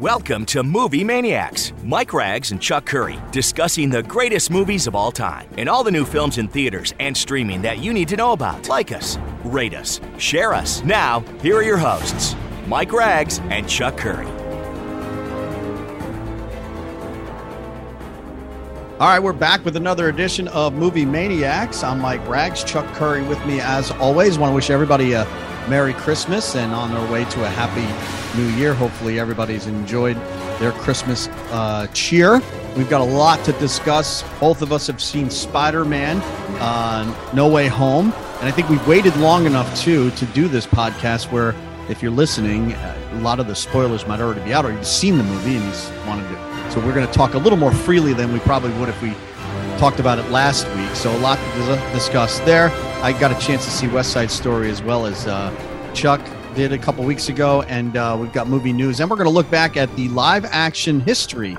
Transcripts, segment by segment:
Welcome to Movie Maniacs. Mike Rags and Chuck Curry discussing the greatest movies of all time and all the new films in theaters and streaming that you need to know about. Like us, rate us, share us. Now, here are your hosts, Mike Rags and Chuck Curry. All right, we're back with another edition of Movie Maniacs. I'm Mike Rags, Chuck Curry with me as always. Want to wish everybody a Merry Christmas and on their way to a happy new year. Hopefully, everybody's enjoyed their Christmas uh, cheer. We've got a lot to discuss. Both of us have seen Spider Man uh, No Way Home. And I think we've waited long enough, too, to do this podcast where if you're listening, uh, a lot of the spoilers might already be out or you've seen the movie and you wanted to. So we're going to talk a little more freely than we probably would if we talked about it last week. So a lot to discuss there. I got a chance to see West Side Story as well as uh, Chuck did a couple weeks ago, and uh, we've got movie news. And we're going to look back at the live action history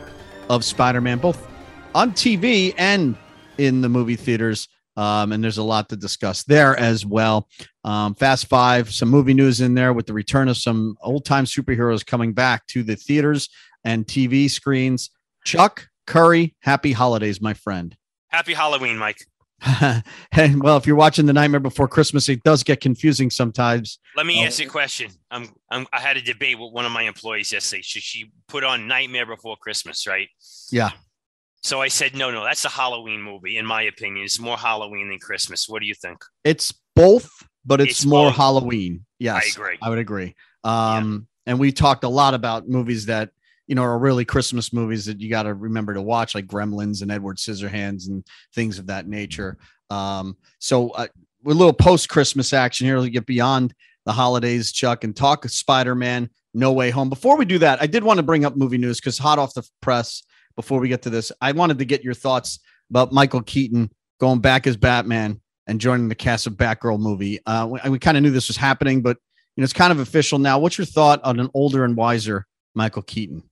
of Spider Man, both on TV and in the movie theaters. Um, and there's a lot to discuss there as well. Um, Fast Five, some movie news in there with the return of some old time superheroes coming back to the theaters and TV screens. Chuck Curry, happy holidays, my friend. Happy Halloween, Mike. and well, if you're watching The Nightmare Before Christmas, it does get confusing sometimes. Let me uh, ask you a question. I'm, I'm, I had a debate with one of my employees yesterday. Should she put on Nightmare Before Christmas, right? Yeah. So I said, no, no, that's a Halloween movie. In my opinion, it's more Halloween than Christmas. What do you think? It's both, but it's, it's more both. Halloween. Yes, I agree. I would agree. Um, yeah. and we talked a lot about movies that you know, are really Christmas movies that you got to remember to watch, like Gremlins and Edward Scissorhands and things of that nature. Um, so uh, a little post Christmas action here. to get beyond the holidays, Chuck, and talk Spider Man No Way Home. Before we do that, I did want to bring up movie news because hot off the press. Before we get to this, I wanted to get your thoughts about Michael Keaton going back as Batman and joining the cast of Batgirl movie. Uh, we, we kind of knew this was happening, but you know it's kind of official now. What's your thought on an older and wiser Michael Keaton?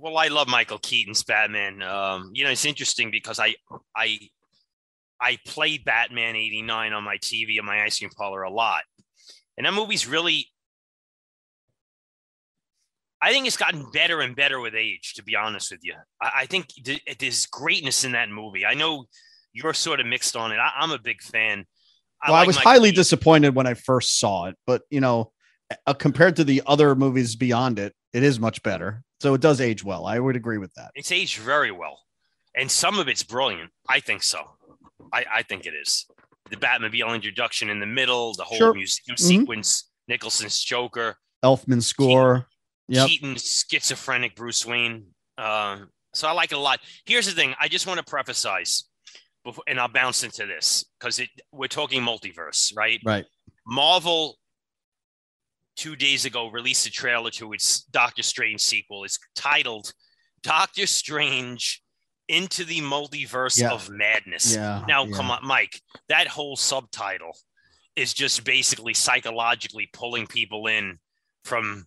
Well, I love Michael Keaton's Batman. Um, you know, it's interesting because I I I played Batman '89 on my TV and my ice cream parlor a lot, and that movie's really. I think it's gotten better and better with age. To be honest with you, I, I think th- there's greatness in that movie. I know you're sort of mixed on it. I, am a big fan. I well, like I was Michael highly Keaton. disappointed when I first saw it, but you know, uh, compared to the other movies beyond it, it is much better. So it does age well. I would agree with that. It's aged very well. And some of it's brilliant. I think so. I, I think it is. The Batmobile introduction in the middle, the whole sure. museum mm-hmm. sequence, Nicholson's Joker, Elfman score, Keaton, Keaton's schizophrenic Bruce Wayne. Uh, so I like it a lot. Here's the thing I just want to before, and I'll bounce into this because we're talking multiverse, right? Right. Marvel two days ago released a trailer to its Doctor Strange sequel. It's titled Doctor Strange into the multiverse yeah. of madness. Yeah, now, yeah. come on, Mike. That whole subtitle is just basically psychologically pulling people in from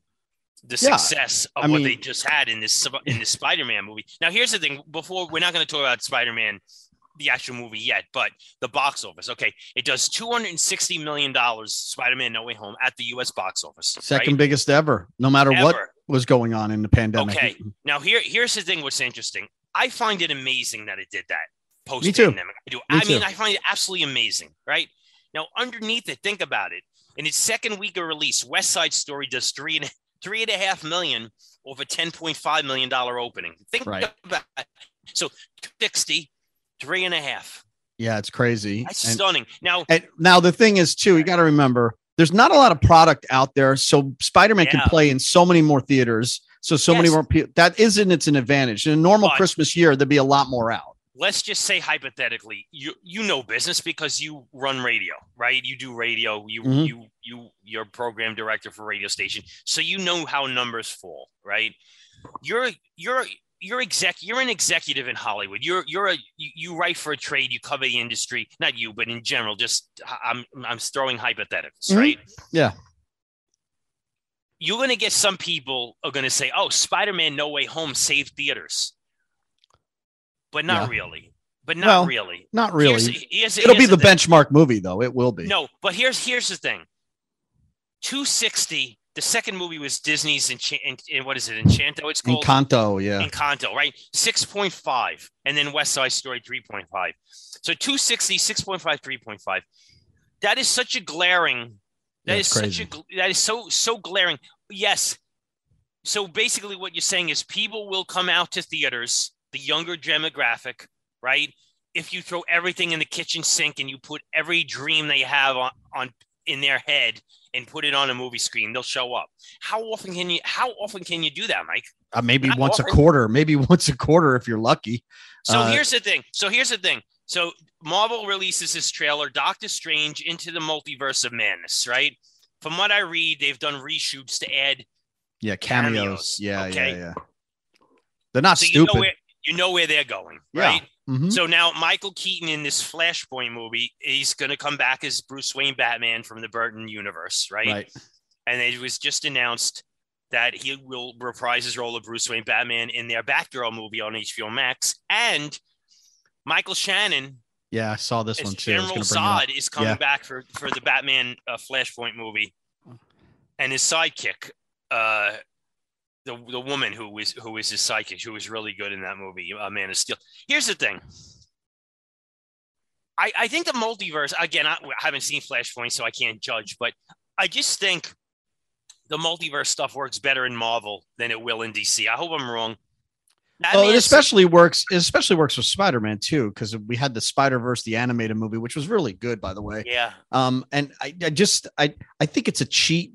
the success of I what mean, they just had in this in this Spider-Man movie. Now, here's the thing: before we're not going to talk about Spider-Man the actual movie yet, but the box office. Okay, it does two hundred and sixty million dollars. Spider-Man: No Way Home at the U.S. box office, second right? biggest ever, no matter ever. what was going on in the pandemic. Okay, now here here's the thing. What's interesting? I find it amazing that it did that post pandemic. I do. Me I mean, I find it absolutely amazing. Right now, underneath it, think about it. In its second week of release, West Side Story does three and three and a half million over ten point five million dollar opening. Think right. about it. so sixty Three and a half. Yeah, it's crazy. That's and, stunning. Now, and now the thing is too, you got to remember there's not a lot of product out there, so Spider-Man yeah. can play in so many more theaters. So so yes. many more people. That isn't it's an advantage. In a normal but, Christmas year, there'd be a lot more out. Let's just say hypothetically, you you know business because you run radio, right? You do radio. You mm-hmm. you you you're program director for radio station, so you know how numbers fall, right? You're you're you're exec you're an executive in Hollywood. You're you're a you, write for a trade, you cover the industry, not you, but in general, just I'm I'm throwing hypotheticals, mm-hmm. right? Yeah. You're gonna get some people are gonna say, Oh, Spider-Man No Way Home saved theaters. But not yeah. really. But not well, really. Not really. Here's, here's, It'll here's be the, the benchmark movie, though. It will be. No, but here's here's the thing. 260 the second movie was Disney's Enchant, and what is it? Enchanto. It's called Encanto. Yeah. Encanto, right? Six point five, and then West Side Story three point five. So 260, 6.5, 3.5. That is such a glaring. That That's is crazy. such a that is so so glaring. Yes. So basically, what you're saying is people will come out to theaters, the younger demographic, right? If you throw everything in the kitchen sink and you put every dream they have on, on in their head and put it on a movie screen, they'll show up. How often can you? How often can you do that, Mike? Uh, maybe Not once often. a quarter. Maybe once a quarter if you're lucky. So uh, here's the thing. So here's the thing. So Marvel releases this trailer, Doctor Strange into the Multiverse of Madness. Right. From what I read, they've done reshoots to add. Yeah, cameos. cameos yeah, okay? yeah, yeah. They're not so stupid. You know, where, you know where they're going, right? Mm-hmm. So now Michael Keaton in this Flashpoint movie, he's going to come back as Bruce Wayne Batman from the Burton universe, right? Right. And it was just announced that he will reprise his role of Bruce Wayne Batman in their Batgirl movie on HBO Max. And Michael Shannon. Yeah, I saw this one too. General Zod is coming yeah. back for, for the Batman uh, Flashpoint movie. And his sidekick, uh, the the woman who was who was his psychic, who was really good in that movie, uh, Man of Steel. Here's the thing. I, I think the multiverse again. I, I haven't seen Flashpoint, so I can't judge, but I just think the multiverse stuff works better in Marvel than it will in DC. I hope I'm wrong. oh, it especially works. It especially works with Spider-Man too, because we had the Spider-Verse, the animated movie, which was really good, by the way. Yeah. Um, and I, I just, I, I think it's a cheat.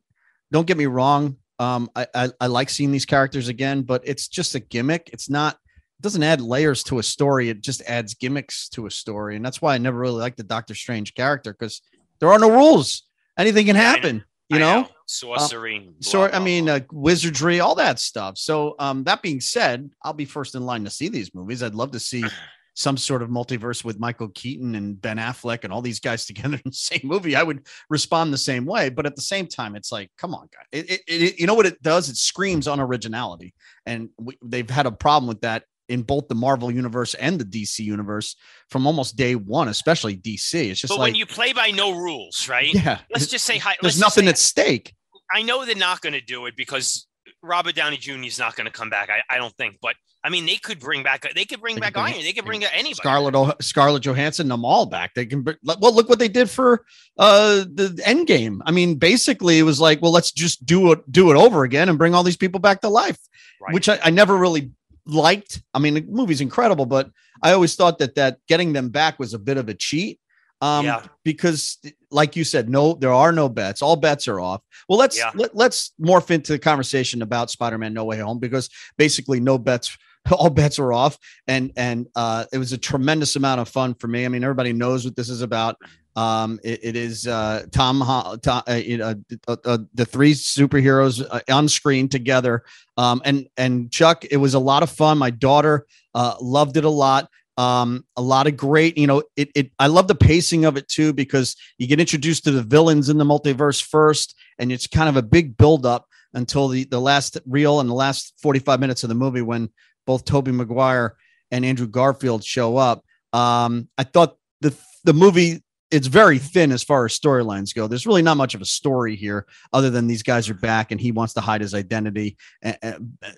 Don't get me wrong. Um, I, I, I like seeing these characters again, but it's just a gimmick. It's not. It doesn't add layers to a story. It just adds gimmicks to a story, and that's why I never really liked the Doctor Strange character because there are no rules. Anything can happen. You know? know? sorcery, uh, so I mean, uh, wizardry, all that stuff. So, um, that being said, I'll be first in line to see these movies. I'd love to see some sort of multiverse with Michael Keaton and Ben Affleck and all these guys together in the same movie, I would respond the same way. But at the same time, it's like, come on, guys. It, it, it you know what it does? It screams on originality. And we, they've had a problem with that in both the Marvel universe and the DC universe from almost day one, especially DC. It's just but like when you play by no rules, right? Yeah. Let's just say hi. There's nothing say, at stake. I know they're not going to do it because Robert Downey Jr. is not going to come back. I, I don't think, but I mean, they could bring back. They could bring they back bring, Iron. They could bring anybody. Scarlett Scarlett Johansson, them all back. They can. Well, look what they did for uh the end game. I mean, basically, it was like, well, let's just do it, do it over again, and bring all these people back to life, right. which I, I never really liked. I mean, the movie's incredible, but I always thought that that getting them back was a bit of a cheat. Um, yeah. because like you said, no, there are no bets. All bets are off. Well, let's yeah. let, let's morph into the conversation about Spider-Man No Way Home because basically no bets all bets are off. And and uh, it was a tremendous amount of fun for me. I mean everybody knows what this is about. Um, it, it is uh, tom, tom uh, you know, uh, uh, the three superheroes uh, on screen together. Um, and and chuck it was a lot of fun. My daughter loved it a lot. Um, a lot of great, you know, it, it, I love the pacing of it too, because you get introduced to the villains in the multiverse first, and it's kind of a big buildup until the, the last reel and the last 45 minutes of the movie when both Tobey Maguire and Andrew Garfield show up. Um, I thought the the movie it's very thin as far as storylines go. There's really not much of a story here, other than these guys are back and he wants to hide his identity.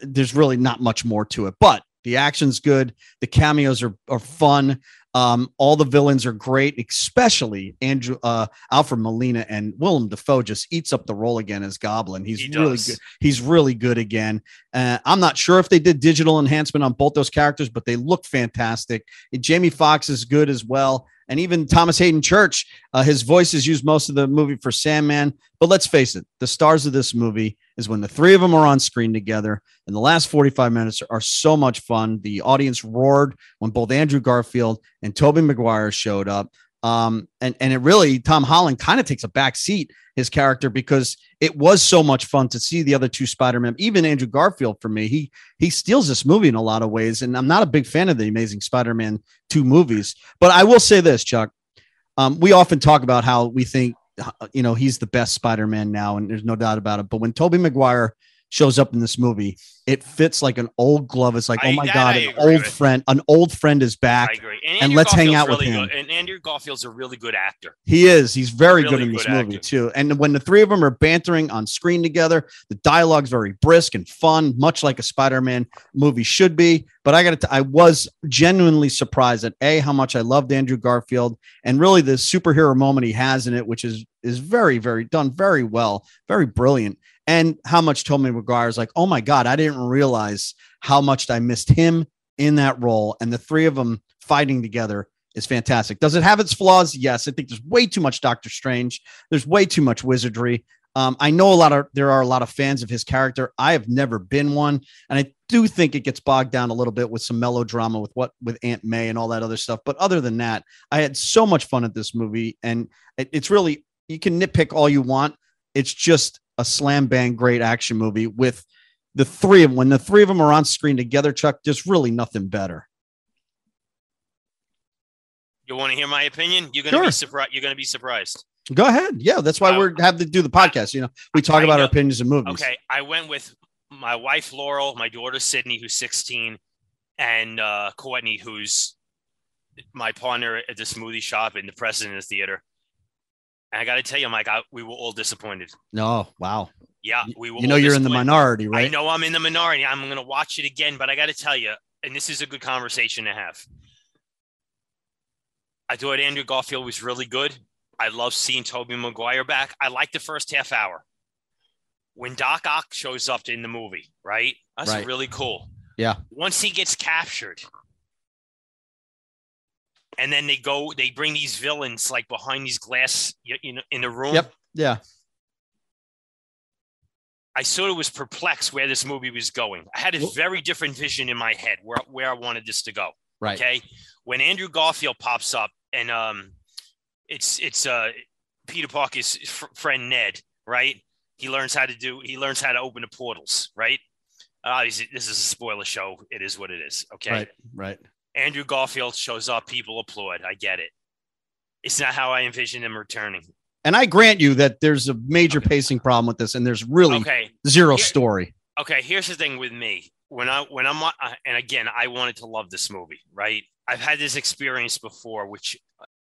there's really not much more to it, but the action's good. The cameos are, are fun. Um, all the villains are great, especially Andrew uh, Alfred Molina and Willem Dafoe just eats up the role again as Goblin. He's he really good. He's really good again. Uh, I'm not sure if they did digital enhancement on both those characters, but they look fantastic. And Jamie Foxx is good as well and even Thomas Haden Church. Uh, his voice is used most of the movie for Sandman. But let's face it, the stars of this movie is when the three of them are on screen together. And the last 45 minutes are so much fun. The audience roared when both Andrew Garfield and Tobey Maguire showed up. Um, and, and it really, Tom Holland kind of takes a back seat, his character, because it was so much fun to see the other two Spider-Man, even Andrew Garfield for me. He he steals this movie in a lot of ways. And I'm not a big fan of the Amazing Spider-Man two movies. But I will say this, Chuck. Um, we often talk about how we think you know he's the best Spider-Man now, and there's no doubt about it. But when Tobey Maguire shows up in this movie, it fits like an old glove. It's like, oh I- oh my god, I an old friend, an old friend is I back. agree. and Andrew let's hang Garfield's out with him. Good. And Andrew Garfield's a really good actor. He is. He's very Really good in this good movie actor. too. And when the three of them are bantering on screen together, the dialogue's very brisk and fun, much like a Spider-Man movie should be. But I got to. I was genuinely surprised at a how much I loved Andrew Garfield and really the superhero moment he has in it, which is is very very done very well, very brilliant. And how much Tobey Maguire is like, oh my god, I didn't realize how much I missed him in that role. And the three of them fighting together is fantastic. Does it have its flaws? Yes. I think there's way too much Doctor Strange. There's way too much wizardry. Um, I know a lot of there are a lot of fans of his character. I have never been one, and I do think it gets bogged down a little bit with some melodrama with what with Aunt May and all that other stuff. But other than that, I had so much fun at this movie, and it, it's really you can nitpick all you want. It's just a slam bang great action movie with the three of them. When the three of them are on screen together, Chuck, there's really nothing better. You want to hear my opinion? You're gonna Sure. be surprised. You're gonna be surprised. Go ahead. Yeah, that's why Uh, we're have to do the podcast. You know, we talk I about our opinions of movies. Okay, I went with my wife Laurel, my daughter Sydney, who's 16, and uh, Courtney, who's my partner at the smoothie shop and the president of the theater. And I got to tell you, Mike, I, we were all disappointed. No, wow. Yeah, we were. You know, you're in the minority, right? I know I'm in the minority. I'm going to watch it again, but I got to tell you, and this is a good conversation to have. I thought Andrew Garfield was really good. I love seeing Tobey Maguire back. I like the first half hour. When Doc Ock shows up in the movie, right? That's Right. really cool. Yeah. Once he gets captured, and then they go, they bring these villains like behind these glass, you, know, in the room. Yep. Yeah. I sort of was perplexed where this movie was going. I had a very different vision in my head where, where I wanted this to go. Right. Okay. When Andrew Garfield pops up and um it's it's uh Peter Parker's fr- friend Ned, right? He learns how to do he learns how to open the portals, right? Uh, this is a spoiler show. It is what it is. Okay. Right. Right. Andrew Garfield shows up, people applaud. I get it. It's not how I envision him returning. And I grant you that there's a major pacing problem with this, and there's really Okay. zero Here- story. okay here's the thing with me when i when i'm uh, and again i wanted to love this movie right i've had this experience before which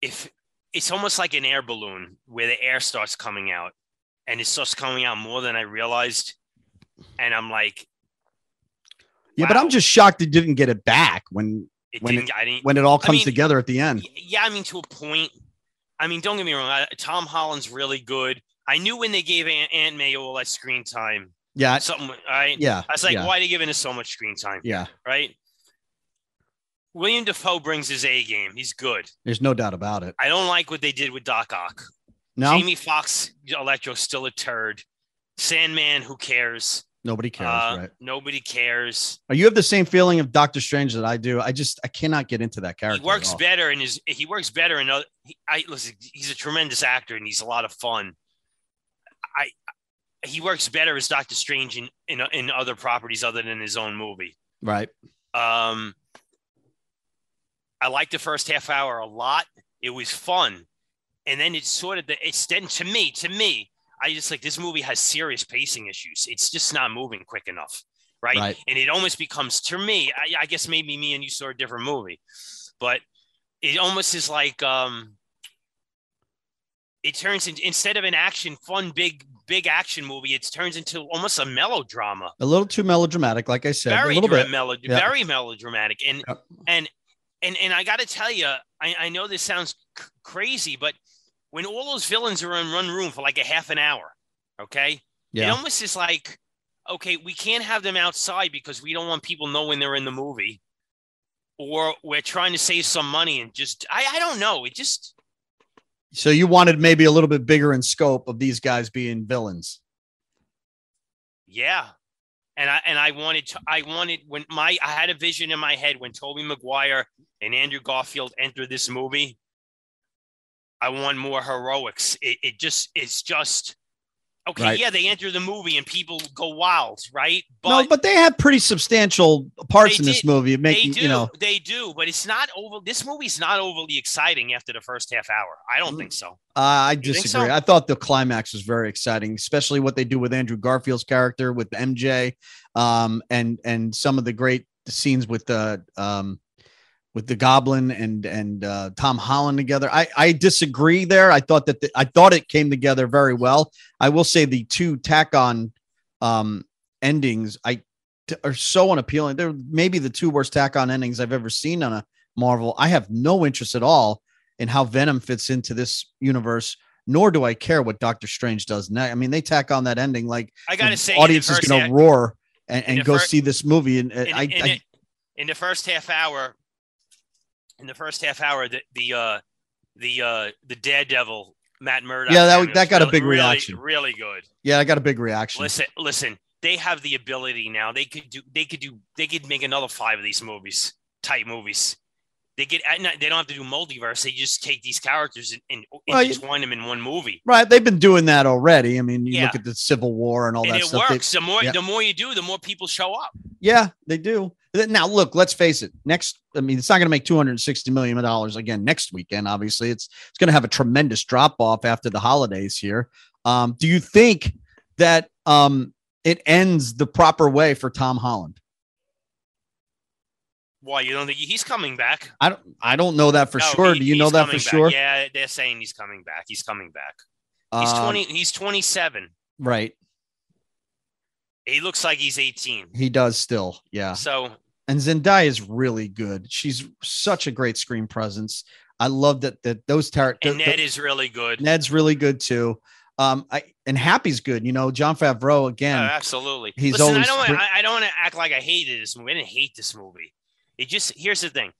if it's almost like an air balloon where the air starts coming out and it starts coming out more than i realized and i'm like Yeah, but I'm just shocked it didn't get it back when it when didn't i didn't when it all I comes mean, together at the end. Yeah i mean to a point i mean don't get me wrong I, tom holland's really good i knew when they gave aunt, aunt may all that screen time Yeah. something right Yeah. i was like yeah, why are they giving us so much screen time yeah. right william dafoe brings his a game he's good There's no doubt about it. I don't like what they did with Doc Ock. No, Jamie Foxx Electro's still a turd. Sandman, who cares? Nobody cares. Uh, right. Nobody cares. Are you have the same feeling of Doctor Strange that I do? I just I cannot get into that character. He works better and his he works better in other. He, I listen. He's a tremendous actor and he's a lot of fun. I he works better as Doctor Strange in in, in other properties other than his own movie. Right. Um, I liked the first half hour a lot. It was fun, and then it's sort of the it's then to me to me. I just like this movie has serious pacing issues. It's just not moving quick enough, right? Right. And it almost becomes to me. I, I guess maybe me and you saw a different movie, but it almost is like um, it turns into instead of an action fun big big action movie, it turns into almost a melodrama A little too melodramatic, like I said. very a little dra- bit. melo- Yeah. very melodramatic and and and and I got to tell you, I, I know this sounds c- crazy, but when all those villains are in one room for like a half an hour, okay, it Yeah. almost is like, okay, we can't have them outside because we don't want people knowing they're in the movie, or we're trying to save some money and just I I don't know, it just So you wanted maybe a little bit bigger in scope of these guys being villains. Yeah. And I and I wanted to I wanted when my I had a vision in my head when Tobey Maguire and Andrew Garfield entered this movie. I want more heroics. It, it just it's just Okay, Right. yeah, they enter the movie and people go wild, right? no, but they have pretty substantial parts They in this did. movie, they making do, you know. they do, but it's not over. This movie's not overly exciting after the first half hour. I don't Mm. think so. Uh, I disagree. so? I thought the climax was very exciting, especially what they do with Andrew Garfield's character with MJ, um, and and some of the great scenes with the um, with the Goblin and and uh, Tom Holland together. I I disagree there. I thought that the, I thought it came together very well. I will say the two tack on um, endings I t- are so unappealing. They're maybe the two worst tack on endings I've ever seen on a Marvel. I have no interest at all in how Venom fits into this universe, nor do I care what Doctor Strange does next. I mean, they tack on that ending like I gotta the say, audience is going to half- roar and, and go see this movie. And uh, in, I, in, I in the first half hour, in the first half hour, the the uh, the uh, the Daredevil Matt Murdock. Yeah, that- that got a big reaction. Really good. yeah, I got a big reaction. Listen, listen. They have the ability now. They could do. They could do. They could make another five of these movies, type movies. They get. They don't have to do multiverse. They just take these characters and, and Well, intertwine them in one movie. Right, they've been doing that already. I mean, you Yeah. look at the Civil War and all and that it stuff. They- works. the more yeah. the more you do, the more people show up. yeah, they do. Now, look, let's face it. Next, I mean, it's not going to make two hundred sixty million dollars again next weekend. Obviously, it's it's going to have a tremendous drop off after the holidays here. Um, do you think that um, it ends the proper way for Tom Holland? Why you don't think he's coming back? I don't. I don't know that for No, sure. he- do you know that for back. sure? Yeah, they're saying he's coming back. He's coming back. He's Um, twenty. He's twenty-seven. Right. He looks like he's eighteen. He does still. Yeah. So and Zendaya is really good. She's such a great screen presence. I love that that those tar- and Ned the- is really good. Ned's really good too. Um, I and Happy's good. You know, Jon Favreau Oh, again. absolutely. he's Listen, I always don't. I, I don't want to act like I hated this movie. I didn't hate this movie. It just here's the thing.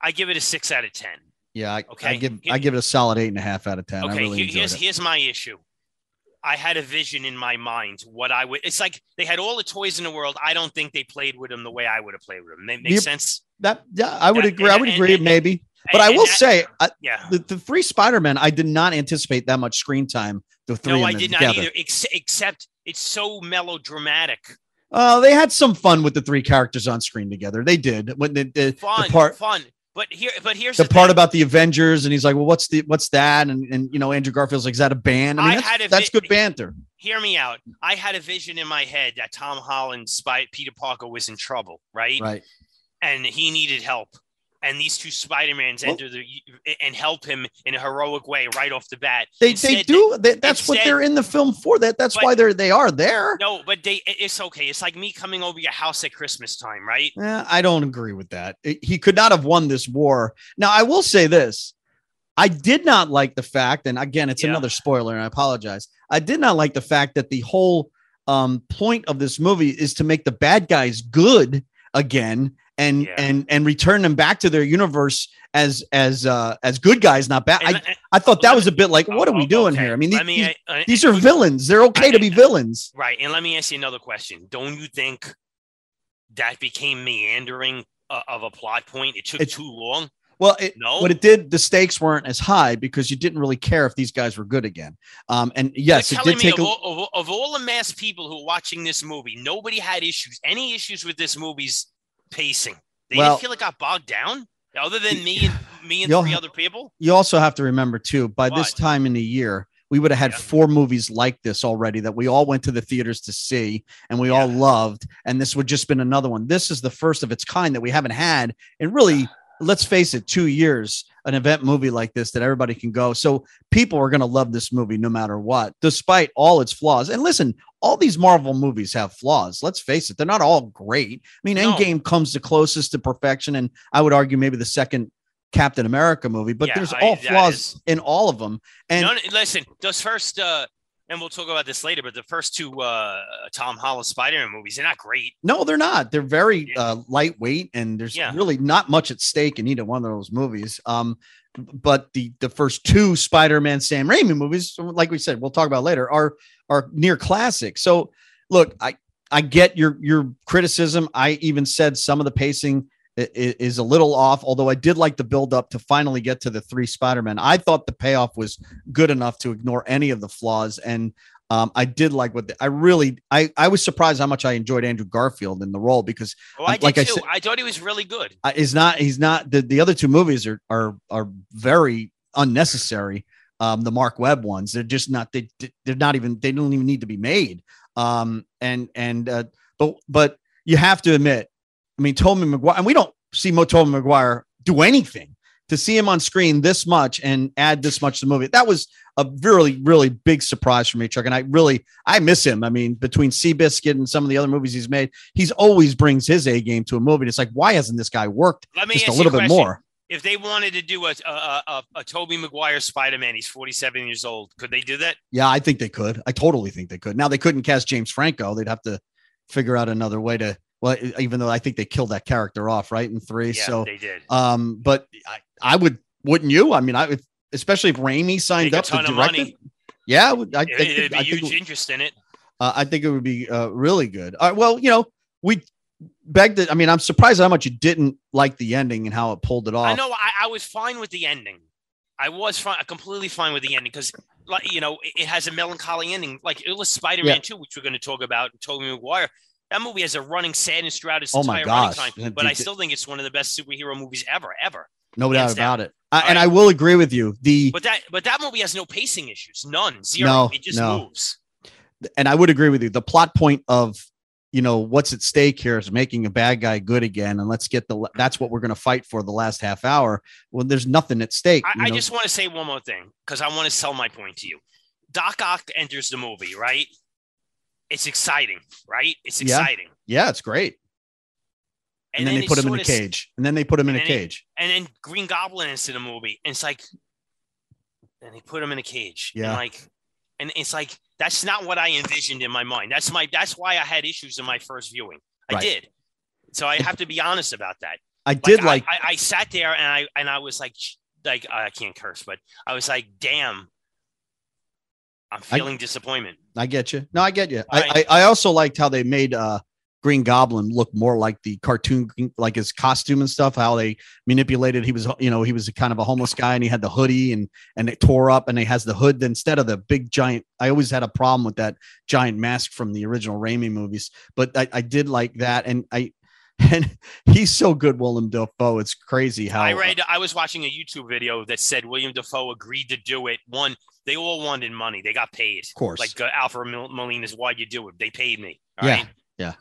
I give it a six out of ten. yeah, I, I Okay. give I give it a solid eight and a half out of ten. I Okay, really here- here's here's my issue. I had a vision in my mind what I would. It's like they had all the toys in the world. I don't think they played with them the way I would have played with them. Make, make Yep. sense? That yeah, I would Yeah, agree. I would and- agree, and- maybe. But And- I will that- say, I, yeah. the, the three Spider Men, I did not anticipate that much screen time. The three No, I did not either. Ex- except it's so melodramatic. Uh, they had some fun with the three characters on screen together. They did when the, the, Fun, the part fun. But here, but here's the the, part thing. about the Avengers, and he's like, "Well, what's the what's that?" And and you know, Andrew Garfield's like, "Is that a band?" I mean, I that's, had a that's vi- good banter. Hear me out. I had a vision in my head that Tom Holland, spy Peter Parker, was in trouble, right? Right. And he needed help. And these two Spider-Mans Well- enter the and help him in a heroic way right off the bat. They Instead, they do. They, that's what they're in the film for. That that's But- why they're they are there. No, but they it's okay. It's like me coming over your house at Christmas time, right? Eh, I don't agree with that. He could not have won this war. Now, I will say this. I did not like the fact, and again, it's Yeah. another spoiler, and I apologize. I did not like the fact that the whole um, point of this movie is to make the bad guys good again and Yeah. and and return them back to their universe as as uh as good guys, not bad. I, I thought that was a bit like, what are we oh, doing okay. here? I mean, these, me, these, these are villains. They're okay to be villains. right. And let me ask you another question. Don't you think that became meandering uh, of a plot point? It took It's- too long. Well, it, No. what it did, the stakes weren't as high because you didn't really care if these guys were good again. Um, and yes, it did take of, a, all, of, of all the mass people who are watching this movie, nobody had issues, any issues with this movie's pacing. They Well- didn't feel like got bogged down, other than me and me and three other people. you also have to remember too, by this time in the year, we would have had Yeah. four movies like this already that we all went to the theaters to see and we all loved. And this would just been another one. This is the first of its kind that we haven't had And really, let's face it, two years, an event movie like this that everybody can go. So people are going to love this movie no matter what, despite all its flaws. And listen, all these Marvel movies have flaws. Let's face it, they're not all great. I mean, No. Endgame comes the closest to perfection. And I would argue maybe the second Captain America movie, but Yeah, there's all that flaws is- in all of them. And None, listen, those first, uh, and we'll talk about this later, but the first two uh, Tom Holland Spider-Man movies, they're not great. no, they're not. They're very Yeah. uh, lightweight, and there's Yeah. really not much at stake in either one of those movies. Um, but the the first two Spider-Man Sam Raimi movies, like we said, we'll talk about later, are are near classic. So look, I I get your your criticism. I even said some of the pacing is a little off, although I did like the build up to finally get to the three Spider-Man. I thought the payoff was good enough to ignore any of the flaws. And Um, I did like what the, I really I I was surprised how much I enjoyed Andrew Garfield in the role because oh, I like. I, said, I thought he was really good. I, he's not he's not the, the other two movies are are are very unnecessary. Um, the Marc Webb ones they're just not they they're not even they don't even need to be made. Um, and and uh, but but you have to admit, I mean, Tobey Maguire, and we don't see Tobey Maguire do anything to see him on screen this much and add this much to the movie. That was a really, really big surprise for me, Chuck. And I really, I miss him. I mean, between Seabiscuit and some of the other movies he's made, he's always brings his A game to a movie. And it's like, why hasn't this guy worked Let me just a little bit more? If they wanted to do a a, a, a Tobey Maguire Spider Man, he's 47 years old. Could they do that? Yeah, I think they could. I totally think they could. Now they couldn't cast James Franco. They'd have to figure out another way to well, even though I think they killed that character off right in three. Yeah, so they did. Um, but I, I would, wouldn't you? I mean, I would, especially if Raimi signed up to direct it. Yeah, I would. I think it'd be I huge think, interest in it. Uh, I think it would be uh, really good. Uh, well, you know, we begged it. I mean, I'm surprised how much you didn't like the ending and how it pulled it off. I know. I, I was fine with the ending. I was fine, completely fine with the ending because, like, you know, it, it, has a melancholy ending. Like it was Spider-Man yeah. 2, which we're going to talk about. Tobey Maguire. That movie has a running sadness throughout its oh entire running time, but I still think it's one of the best superhero movies ever, ever. No doubt about it. I, and I will agree with you. The but that but that movie has no pacing issues, none, zero. No, it just no. moves. And I would agree with you. The plot point of you know what's at stake here is making a bad guy good again, and let's get the that's what we're going to fight for the last half hour. Well, there's nothing at stake. I, I just want to say one more thing because I want to sell my point to you. Doc Ock enters the movie, right? It's exciting, right? It's exciting. Yeah, yeah it's great. And, and then, then, they put him in a cage. And then they put him in a cage. and then Green Goblin is in the movie. And it's like, and they put him in a cage. Yeah. And like, and it's like, that's not what I envisioned in my mind. That's my, that's why I had issues in my first viewing. I right. did. So I have to be honest about that. I did like, I, I, I, sat there and I, and I was like, like, I can't curse, but I was like, damn, I'm feeling I, disappointment. I get you. No, I get you. I, I, I also liked how they made, uh, Green Goblin look more like the cartoon, like his costume and stuff. How they manipulated. He was, you know, he was kind of a homeless guy, and he had the hoodie, and and it tore up, and he has the hood instead of the big giant. I always had a problem with that giant mask from the original Raimi movies, but I, I did like that, and I. And he's so good, William Dafoe. It's crazy how I read. I was watching a YouTube video that said William Dafoe agreed to do it. One, they all wanted money. They got paid. Of course. Like uh, Alfred Molina's, why'd you do it? They paid me. yeah. Right? Yeah.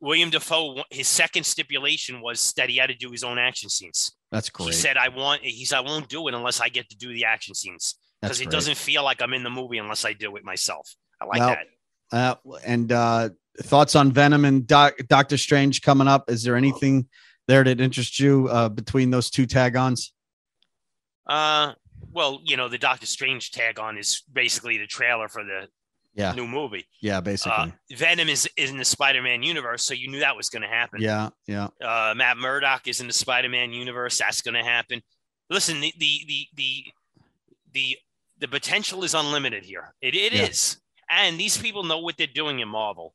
William Dafoe, his second stipulation was that he had to do his own action scenes. That's great. He said, "I want." He said, "I won't do it unless I get to do the action scenes because it doesn't feel like I'm in the movie unless I do it myself." I like that. Uh, and uh, thoughts on Venom and Doc- Doctor Strange coming up? Is there anything there that interests you uh, between those two tag-ons? Uh, well, you know, the Doctor Strange tag on is basically the trailer for the yeah. new movie. Yeah, basically. Uh, Venom is, is in the Spider-Man universe, so you knew that was going to happen. Yeah, yeah. Uh, Matt Murdock is in the Spider-Man universe. That's going to happen. Listen, the the the the the, the potential is unlimited here. It, it yeah. is, and these people know what they're doing in Marvel.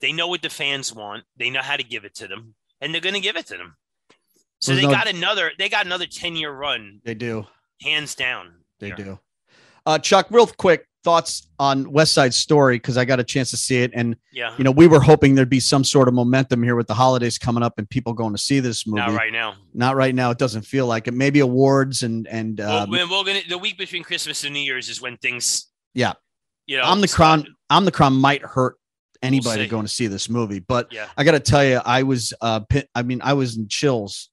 They know what the fans want. They know how to give it to them, and they're going to give it to them. So There's they no... got another. They got another ten year run. They do, hands down. They here. do. Uh, Chuck, real quick, thoughts on West Side Story because I got a chance to see it, and yeah, you know, we were hoping there'd be some sort of momentum here with the holidays coming up and people going to see this movie. Not right now. Not right now. It doesn't feel like it. Maybe awards and and um, well, we're gonna the week between Christmas and New Year's is when things. Yeah, you know, Omicron. I'm the crown might hurt anybody we'll going to see this movie, but yeah. I got to tell you, I was uh, I mean, I was in chills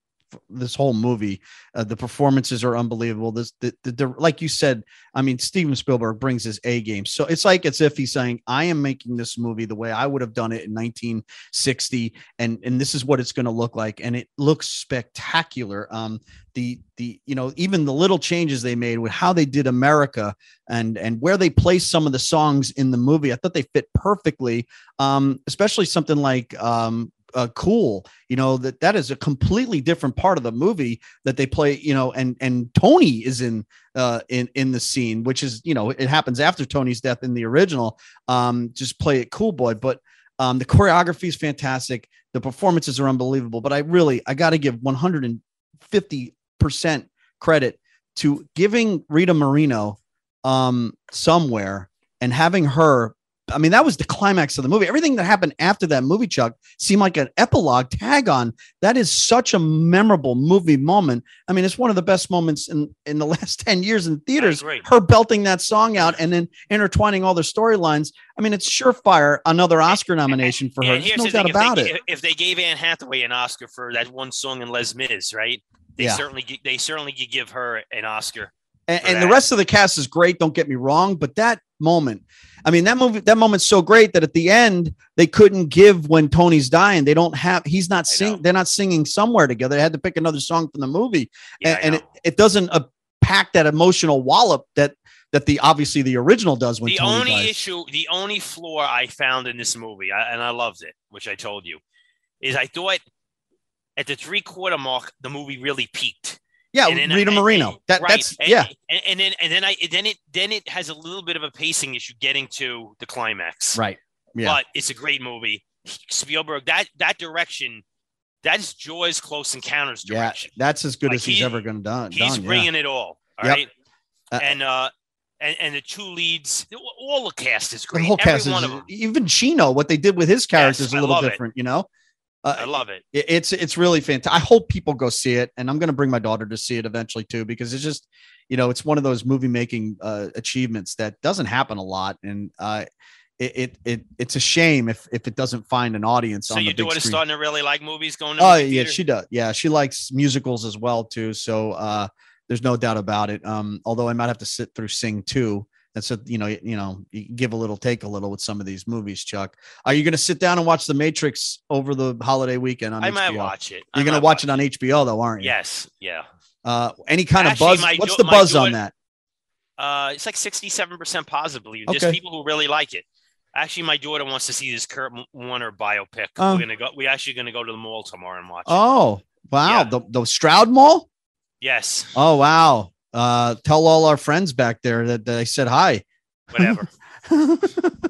this whole movie. Uh, the performances are unbelievable. This, the, the, the, like you said, I mean, Steven Spielberg brings his A game. So it's like as if he's saying, "I am making this movie the way I would have done it in 1960, and and this is what it's going to look like." And it looks spectacular. Um, the the you know even the little changes they made with how they did America and and where they placed some of the songs in the movie, I thought they fit perfectly. Um, especially something like um, uh, cool you know that that is a completely different part of the movie that they play you know and and tony is in uh in in the scene which is you know it happens after tony's death in the original um just play it cool boy. But um the choreography is fantastic. The performances are unbelievable. But i really i got to give 150 percent credit to giving rita moreno um somewhere and having her I mean, that was the climax of the movie. Everything that happened after that movie, Chuck, seemed like an epilogue tag on. That is such a memorable movie moment. I mean, it's one of the best moments in, in the last 10 years in theaters. Her belting that song out and then intertwining all the storylines. I mean, it's surefire another Oscar nomination for her. There's no doubt about they, it. If they gave Anne Hathaway an Oscar for that one song in Les Mis, right? They yeah. certainly they certainly could give her an Oscar. And, and the rest of the cast is great. Don't get me wrong, but that moment I mean, that movie, that moment's so great that at the end they couldn't give when Tony's dying. They don't have. He's not singing. They're not singing somewhere together. They had to pick another song from the movie, yeah, and, and it, it doesn't uh, pack that emotional wallop that that the obviously the original does. When the Tony only dies. issue, the only flaw I found in this movie, I, and I loved it, which I told you, is I thought at the three quarter mark the movie really peaked. Yeah, then, Rita Moreno. that, right. that's and, yeah. And, and, then and then I then it then it has a little bit of a pacing issue getting to the climax. Right. Yeah. But it's a great movie. Spielberg that that direction. That's Jaws Close Encounters direction. Yeah, that's as good like as he's he, ever going to done. He's done, bringing yeah. it all. All yep. right. Uh, and uh, and, and the two leads, all the cast is great. The whole Every cast one is, of them. even Chino, what they did with his character yes, is a little different, it. you know. Uh, I love it. It's it's really fantastic. I hope people go see it, and I'm going to bring my daughter to see it eventually too, because it's just, you know, it's one of those movie making uh, achievements that doesn't happen a lot, and uh, it, it it it's a shame if if it doesn't find an audience. So on your daughter's starting to really like movies going. To oh yeah, theater? she does. Yeah, she likes musicals as well too. So uh, there's no doubt about it. Um, although I might have to sit through Sing too and so you know you know you give a little take a little with some of these movies chuck are you going to sit down and watch the matrix over the holiday weekend on i HBO? might watch it you're going to watch it on hbo though aren't you yes yeah uh any kind Actually, of buzz what's the buzz on that uh it's like 67% positively okay. people who really like it Actually, my daughter wants to see this Kurt Warner biopic. Oh. We're gonna go. We're actually gonna go to the mall tomorrow and watch. Oh, it. wow! Yeah. The the Stroud Mall. Yes. Oh wow! Uh, tell all our friends back there that, that I said hi. Whatever.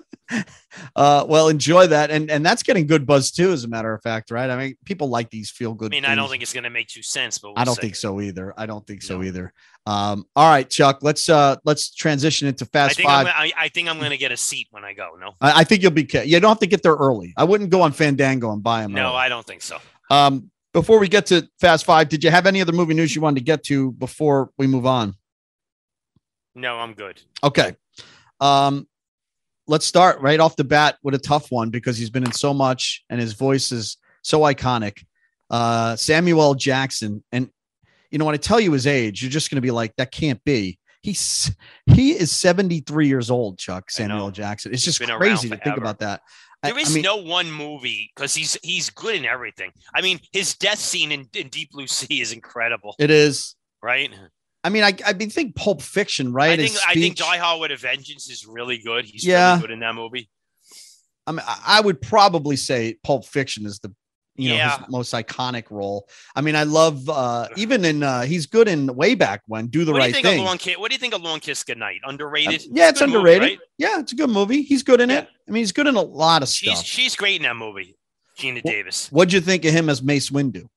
uh, well, enjoy that, and and that's getting good buzz too. As a matter of fact, right? I mean, people like these feel good. I mean, things. I don't think it's going to make too sense, but we'll I don't think so either. I don't think so either. Um, all right, Chuck. Let's uh let's transition into fast I think 5 I'm, I, I think I'm going to get a seat when I go. No, I, I think you'll be. You don't have to get there early. I wouldn't go on Fandango and buy them. No, early. I don't think so. Um, before we get to Fast Five, did you have any other movie news you wanted to get to before we move on? No, I'm good. Okay. Um, let's start right off the bat with a tough one because he's been in so much and his voice is so iconic. Uh, Samuel Jackson. And, you know, when I tell you his age, you're just going to be like, that can't be. He's he is 73 years old, Chuck Samuel Jackson. It's just crazy to think about that. There is I mean, no one movie because he's he's good in everything. I mean, his death scene in, in Deep Blue Sea is incredible. It is right. I mean, I I mean, think Pulp Fiction, right? I think I think Die Hard with a Vengeance is really good. He's yeah. really good in that movie. I mean, I would probably say Pulp Fiction is the you know yeah. his most iconic role. I mean, I love uh even in uh he's good in way back when Do the what Right do Thing. Long Kiss, what do you think of Long Kiss Goodnight? Underrated? Uh, yeah, it's, it's underrated. Movie, right? Yeah, it's a good movie. He's good in yeah. it. I mean, he's good in a lot of she's, stuff. She's great in that movie. Geena Davis. What'd you think of him as Mace Windu?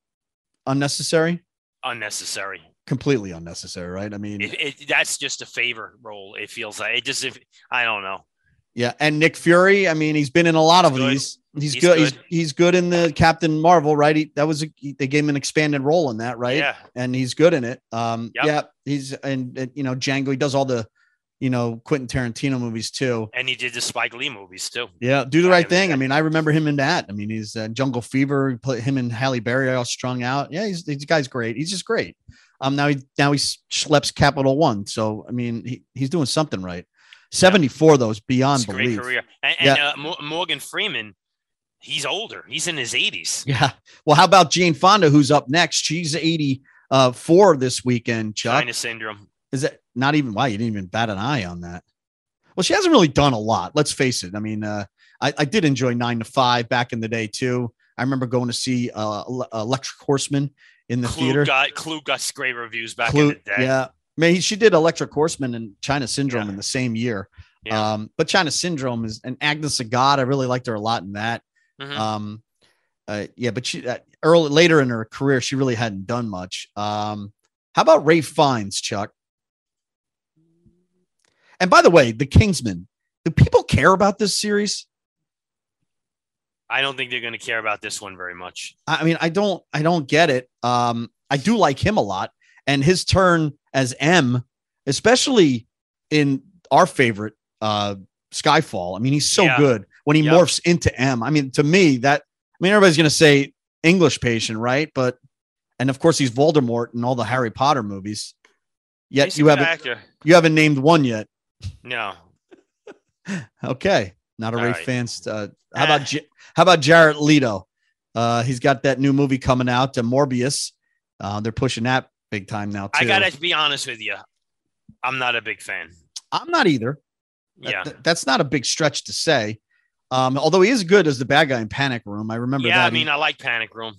Unnecessary? Unnecessary completely unnecessary, right? I mean, it, it, that's just a favor role. It feels like it just. If, I don't know. Yeah, and Nick Fury. I mean, he's been in a lot of good. these. He's, he's good. good. He's he's good in the Captain Marvel, right? He, that was a, he, they gave him an expanded role in that, right? Yeah, and he's good in it. Um, yep. yeah, he's and, and you know Django. He does all the you know Quentin Tarantino movies too, and he did the Spike Lee movies too. Yeah, do the right thing. I mean, I remember him in that. I mean, he's uh, Jungle Fever. Put him and Halle Berry all strung out. Yeah, he's this guy's great. He's just great. Um, now he now he schleps Capital One. So I mean, he, he's doing something right. Seventy four, though, is beyond belief. Great career. And, and yeah. uh, Morgan Freeman, he's older. He's in his eighties. Yeah. Well, how about Jane Fonda, who's up next? She's eighty uh, this weekend. Chuck. China syndrome. Is it not even? Why you didn't even bat an eye on that? Well, she hasn't really done a lot. Let's face it. I mean, uh, I, I did enjoy Nine to Five back in the day too. I remember going to see uh, Electric Horseman in the Klug theater. Got, Klug got great reviews back Klug, in the day. Yeah. I mean, she did Electric Horseman and China Syndrome yeah. in the same year. Yeah. Um, but China Syndrome is and Agnes of God. I really liked her a lot in that. Mm-hmm. Um, uh, yeah, but she uh, early later in her career, she really hadn't done much. Um, how about Ralph Fiennes, Chuck? And by the way, The Kingsman Do people care about this series? I don't think they're going to care about this one very much. I mean, I don't, I don't get it. Um, I do like him a lot, and his turn as M, especially in our favorite uh Skyfall. I mean, he's so Yeah. good when he Yep. morphs into M. I mean, to me, that I mean, everybody's gonna say English patient, right? But and of course, he's Voldemort in all the Harry Potter movies. Yet He's you haven't actor. you haven't named one yet. No. Okay, not a All Ray right. fans. Uh, how Ah. about J- how about Jared Leto? Uh, he's got that new movie coming out, uh, Morbius. Uh, they're pushing that big time now too. I got to be honest with you. I'm not a big fan. I'm not either. Yeah. th- that's not a big stretch to say. Um, although he is good as the bad guy in Panic Room. I remember Yeah, that. I mean, I like Panic Room.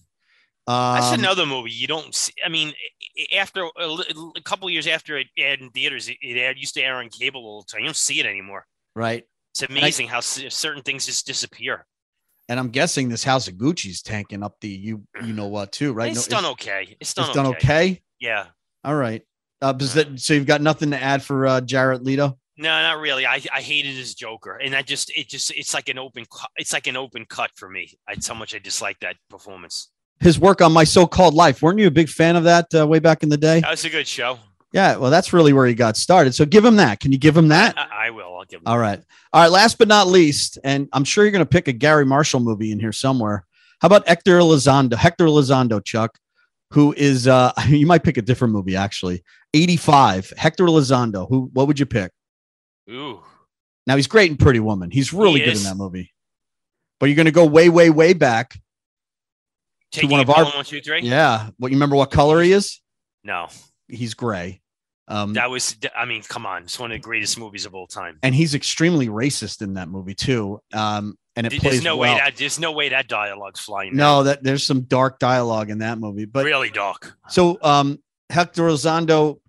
um, That's another movie you don't see. I mean, after a, a couple years after it aired in theaters, it, it used to air on cable all the time. You don't see it anymore. right. It's amazing how certain things just disappear. And I'm guessing this House of Gucci's tanking up the you you know what too, right? It's No, done okay. It's done, it's done okay. Yeah. All right. Uh, that, so you've got nothing to add for uh, Jared Leto? No, not really. I, I hated his Joker, and I just it just it's like an open it's like an open cut for me. That's how much I dislike that performance. His work on My So-Called Life. Weren't you a big fan of that uh, way back in the day? That was a good show. Yeah. Well, that's really where he got started. So give him that. Can you give him that? I, I will. I'll give him. All right. All right. Last but not least, and I'm sure you're going to pick a Garry Marshall movie in here somewhere. How about Hector Elizondo? Hector Elizondo, Chuck, who is, uh, you might pick a different movie actually. 85. Hector Elizondo. Who, what would you pick? Ooh, Now he's great in Pretty Woman. He's really He good in that movie. But you're going to go way, way, way back. taking one of our- one, two, three. Yeah. What you remember what color he is? No, He's gray. Um, that was. I mean, come on, it's one of the greatest movies of all time. and he's extremely racist in that movie too. Um, and it There's plays no well. way that there's no way that dialogue's flying. no, that there's some dark dialogue in that movie, but really dark. So, um, Hector Elizondo,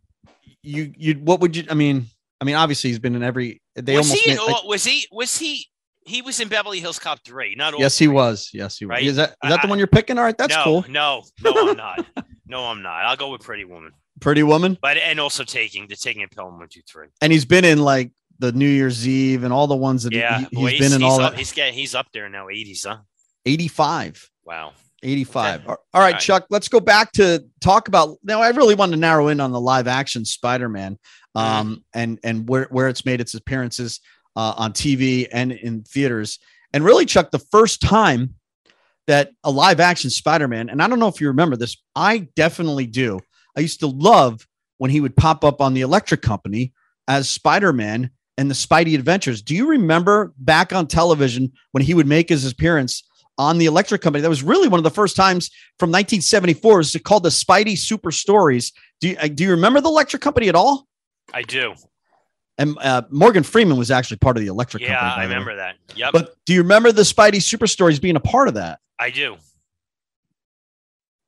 you, you, what would you? I mean, I mean, obviously he's been in every. They was almost. he? made- all- was he? Was he? He was in Beverly Hills Cop three. Not all yes, he was. Yes, he was. Right? Is that is that the one you're picking? All right, that's no, cool. No, no, I'm not. no, I'm not. I'll go with Pretty Woman. Pretty Woman, But and also taking the taking it Pelham one two three. and he's been in like the New Year's Eve and all the ones that Yeah, he, has been in all up, that. He's getting he's up there now, eighties, huh? 85. Wow. 85. Okay. All all right, right. Chuck, let's go back to talk about now. I really want to narrow in on the live action Spider-Man um, and and where, where it's made its appearances uh, on TV and in theaters. And really, Chuck, the first time that a live action Spider-Man, and I don't know if you remember this, I definitely do. I used to love when he would pop up on the Electric Company as Spider-Man and the Spidey Adventures. Do you remember back on television when he would make his appearance on the Electric Company? That was really one of the first times from 1974. It's called the Spidey Super Stories. Do you, do you remember the Electric Company at all? I do. And uh, Morgan Freeman was actually part of the Electric Yeah, Company. by I way. remember that. Yep. But do you remember the Spidey Super Stories being a part of that? I do.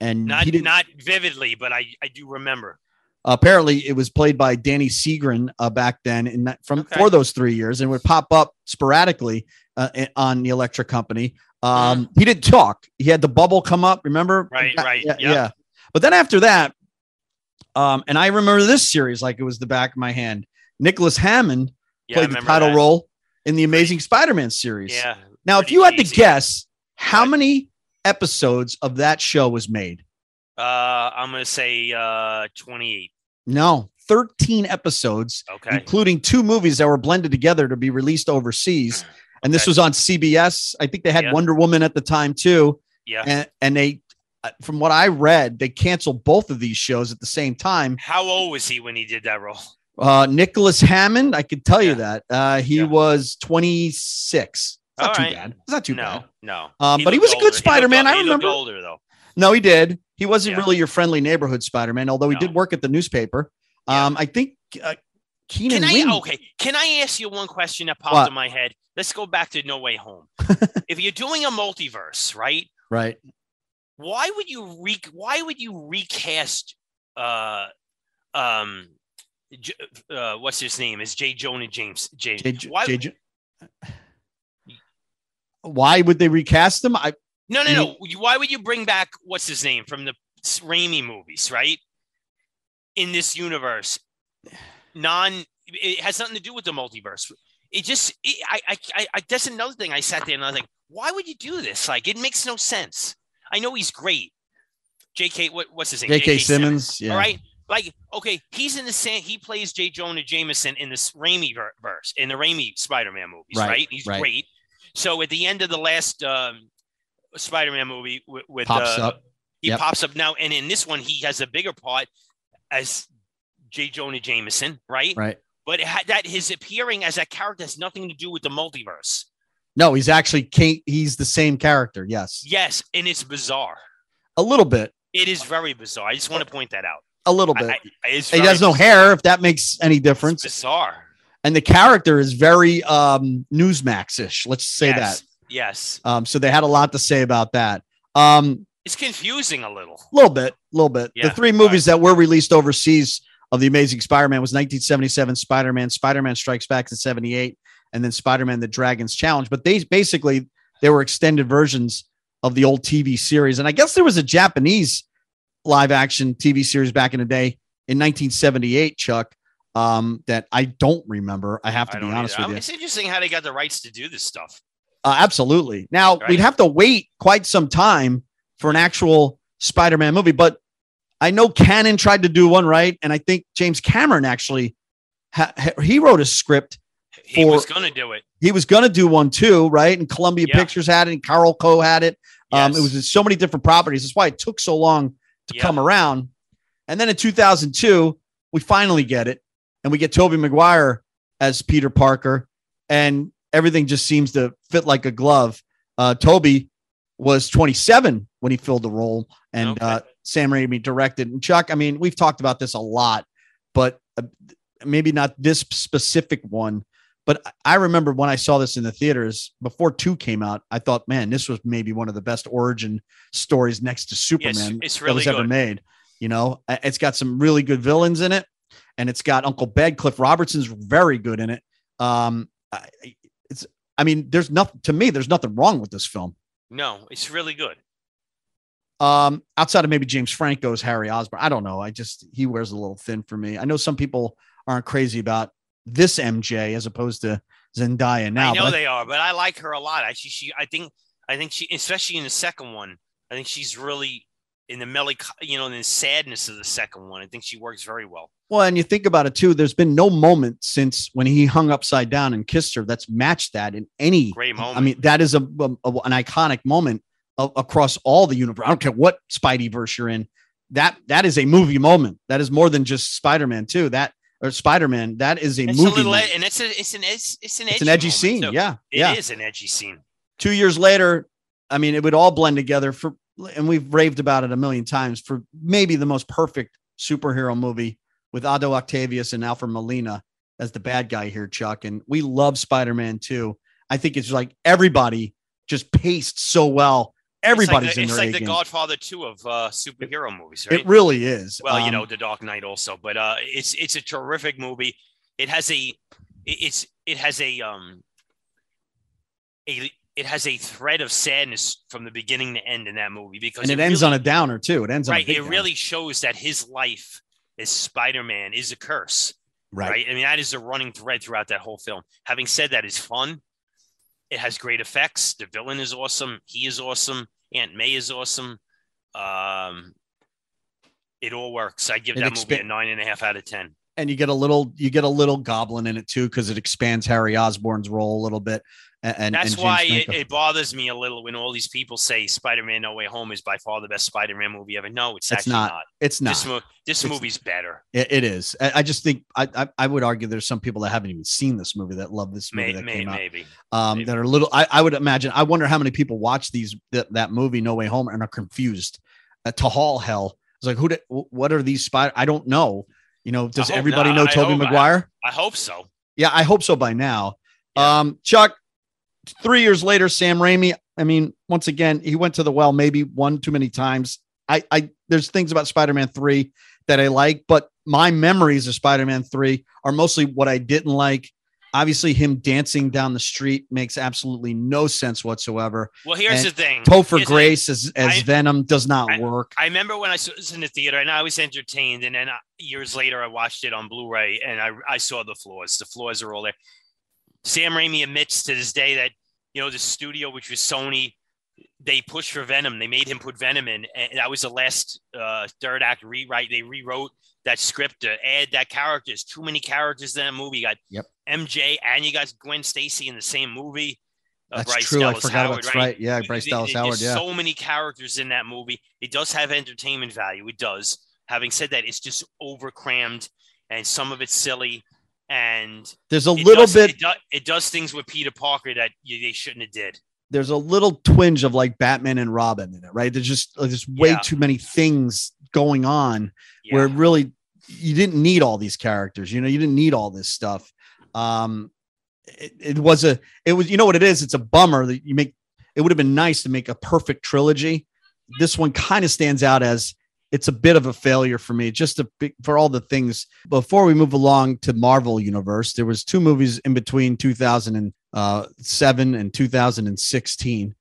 And Not not vividly, but I, I do remember. Apparently it was played by Danny Seagren uh, back then in that, from Okay. for those three years and would pop up sporadically uh, on the Electric Company. Um, He didn't talk. He had the bubble come up. Remember? Right, Yeah, right, Yeah, yep. yeah. But then after that, um, and I remember this series like it was the back of my hand. Nicholas Hammond Yeah, played the title that. role in the Amazing Spider-Man series. Yeah. Now, if you had to guess, how What? many episodes of that show was made? Uh, I'm gonna say uh 28. No, 13 episodes, Okay. including two movies that were blended together to be released overseas. And this Okay. was on CBS. I think they had Yeah. Wonder Woman at the time too. Yeah. And, and they, uh, from what I read, they canceled both of these shows at the same time. How old was he when he did that role? Uh, Nicholas Hammond, I could tell you that uh, he Yeah. was 26. It's not All too right. bad. It's not too no, bad. no. Um, but he was a good older. He looked Spider-Man. ol- I remember. older though. No, he did. He wasn't Yeah. really your friendly neighborhood Spider-Man, although he No. did work at the newspaper. Yeah. Um, I think uh, Keenan Can I Wynn- okay? Can I ask you one question that popped What? in my head? Let's go back to No Way Home. if you're doing a multiverse, right? right? Why would you re why would you recast uh um J- uh what's his name? Is J. Jonah James James. J- J- why J- J- Why would they recast him? I no no you- no why would you bring back what's his name from the Raimi movies, right? In this universe. Non it has nothing to do with the multiverse. it just it, I, I I that's another thing. I sat there and I was like, why would you do this? Like, it makes no sense. I know he's great. J.K. What, what's his name? J.K. Simmons. Simmons. Yeah. All right. Like, okay, he's in the same. He plays J. Jonah Jameson in this Raimi verse in the Raimi Spider-Man movies, right? right? He's right. great. So at the end of the last um, Spider-Man movie with, with pops uh, up. he Yep. pops up now, and in this one he has a bigger part as J. Jonah Jameson, right? Right. But it had that his appearing as that character has nothing to do with the multiverse. No, he's actually Kate. He's the same character. Yes, Yes, and it's bizarre. a little bit, It is very bizarre. I just want to point that out. a little bit. I- it's he has no hair. If that makes any It's difference, bizarre. and the character is very um Newsmax-ish. Let's say yes. that. Yes. Um, so they had a lot to say about that. Um, It's confusing a little. a little bit, a little bit. Yeah, the three movies that were released overseas of the Amazing Spider-Man was 1977 Spider-Man, Spider-Man Strikes Back in 78, and then Spider-Man: The Dragon's Challenge. But they basically they were extended versions of the old TV series, and I guess there was a Japanese live-action TV series back in the day in 1978, Chuck. Um, that I don't remember. I have to I be honest either. with you. It's interesting how they got the rights to do this stuff. Uh, absolutely. Now Right. we'd have to wait quite some time for an actual Spider-Man movie, but I know Cannon tried to do one right, and I think James Cameron actually ha- he wrote a script. He was going to do it. He was going to do one too, right? And Columbia Yeah. Pictures had it, and Carolco had it. Um, Yes. it was so many different properties. That's why it took so long to Yeah. come around. And then in 2002, we finally get it, and we get Tobey Maguire as Peter Parker, and everything just seems to fit like a glove. Uh, Tobey was 27 when he filled the role, and Okay. uh, Sam Raimi directed. And Chuck, I mean, we've talked about this a lot, but uh, maybe not this specific one. But I remember when I saw this in the theaters before two came out, I thought, man, this was maybe one of the best origin stories next to Superman it's that really was ever good. made. You know, it's got some really good villains in it, and it's got Uncle Ben. Cliff Robertson's very good in it. Um, I- it's, I mean, there's nothing to me. There's nothing wrong with this film. No, it's really good. Um, outside of maybe James Franco's Harry Osborn, I don't know. I just he wears a little thin for me. I know some people aren't crazy about this MJ as opposed to Zendaya now. I know they are, but I like her a lot. I she, she I think I think she especially in the second one, I think she's really in the melanch you know, in the sadness of the second one. I think she works very well. Well, and you think about it too. There's been no moment since when he hung upside down and kissed her that's matched that in any. Great moment. I mean, that is a, a- an iconic moment a- across all the universe. I don't care what Spidey verse you're in. That that is a movie moment. That is more than just Spider Man too. That or Spider Man. That is a it's movie. a little, and it's a, it's an, it's, it's an, it's edgy an edgy moment, scene. Yeah, It is yeah. an edgy scene. Two years later, I mean, it would all blend together for, and we've raved about it a million times for maybe the most perfect superhero movie with Otto Octavius and Alfred Molina as the bad guy here, Chuck. And we love Spider Man too. I think it's like everybody just paced so well. Everybody's it's like the, in it's like the game. Godfather 2 of uh, superhero movies, right? It really is. well, you Um, know, The Dark Knight also, but uh, it's it's a terrific movie. It has a it's it has a um a it has a thread of sadness from the beginning to end in that movie because and it, ends really, on a downer too. It ends on a right. It really shows that his life as Spider Man is a curse, right. right. I mean, that is a running thread throughout that whole film. Having said that, it's fun. It has great effects. The villain is awesome. He is awesome. Aunt May is awesome. Um, it all works. I give It that movie a nine and a half out of ten. And you get a little you get a little goblin in it too because it expands Harry Osborn's role a little bit. And, and That's and why it, it bothers me a little when all these people say Spider-Man: No Way Home is by far the best Spider-Man movie ever. No, it's, It's actually not. not. it's not. This, mo- this It's- movie's better. It, it is. I, I just think I, I I would argue there's some people that haven't even seen this movie that love this movie May, that may, came out. maybe. Um, maybe. that are a little. I, I would imagine. I wonder how many people watch these that, that movie No Way Home and are confused. Uh, to haul hell. It's like who? Did, what are these spider? I don't know. You know, does everybody not. know I Tobey hope- I- Maguire? I hope so. Yeah, I hope so by now. Yeah. Um, Chuck, three years later, Sam Raimi. I mean, once again, he went to the well maybe one too many times. I, I there's things about Spider-Man 3 that I like, but my memories of Spider-Man 3 are mostly what I didn't like. Obviously, him dancing down the street makes absolutely no sense whatsoever. Well, here's And the thing. The thing. Grace as, as I- Venom does not work. I remember when I saw this in the theater, and I was entertained. And then uh, years later, I watched it on Blu-ray, and I I saw the flaws. The flaws are all there. Sam Raimi admits to this day that you know the studio, which was Sony, they pushed for Venom. They made him put Venom in, and that was the last uh, third act rewrite. They rewrote that script to add that character. There's too many characters in that movie. You got yep. MJ and you got Gwen Stacy in the same movie. Uh, that's Bryce true. Dallas I forgot Howard, that's right? right. Yeah, Bryce Dallas Howard. Yeah, so many characters in that movie. It does have entertainment value. It does. Having said that, it's just over crammed, and some of it's silly. And there's a little does, bit. It, do, it, does things with Peter Parker that you, they shouldn't have did. There's a little twinge of like Batman and Robin in it, right? There's just there's way yeah. too many things going on yeah. where really you didn't need all these characters. You know, you didn't need all this stuff. Um, it, it was a it was you know what it is. It's a bummer that you make. It would have been nice to make a perfect trilogy. This one kind of stands out as it's a bit of a failure for me. Just a, for all the things. Before we move along to Marvel Universe, there was two movies in between 2007 and 2016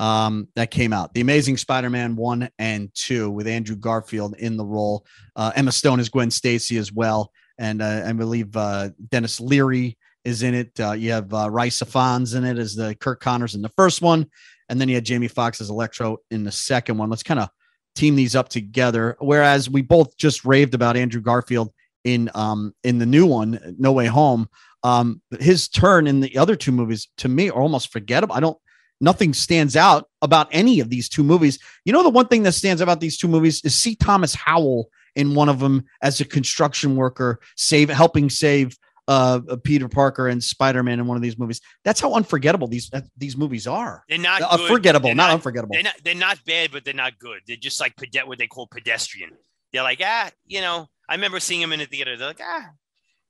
um, that came out. The Amazing Spider-Man one and two with Andrew Garfield in the role. Uh, Emma Stone is Gwen Stacy as well, and uh, I believe uh, Denis Leary is in it. Uh, you have uh, Rhys Ifans in it as the Curt Connors in the first one, and then you had Jamie Foxx as Electro in the second one. Let's kind of team these up together. Whereas we both just raved about Andrew Garfield in um in the new one, No Way Home. Um, his turn in the other two movies to me are almost forgettable. I don't nothing stands out about any of these two movies. You know, the one thing that stands out about these two movies is C. Thomas Howell in one of them as a construction worker, save helping save uh, Peter Parker and Spider Man in one of these movies. That's how unforgettable these uh, these movies are. They're not uh, forgettable, they're not, not, unforgettable. They're not, they're not bad, but they're not good. They're just like what they call pedestrian. They're like ah, you know. I remember seeing them in the theater. They're like ah,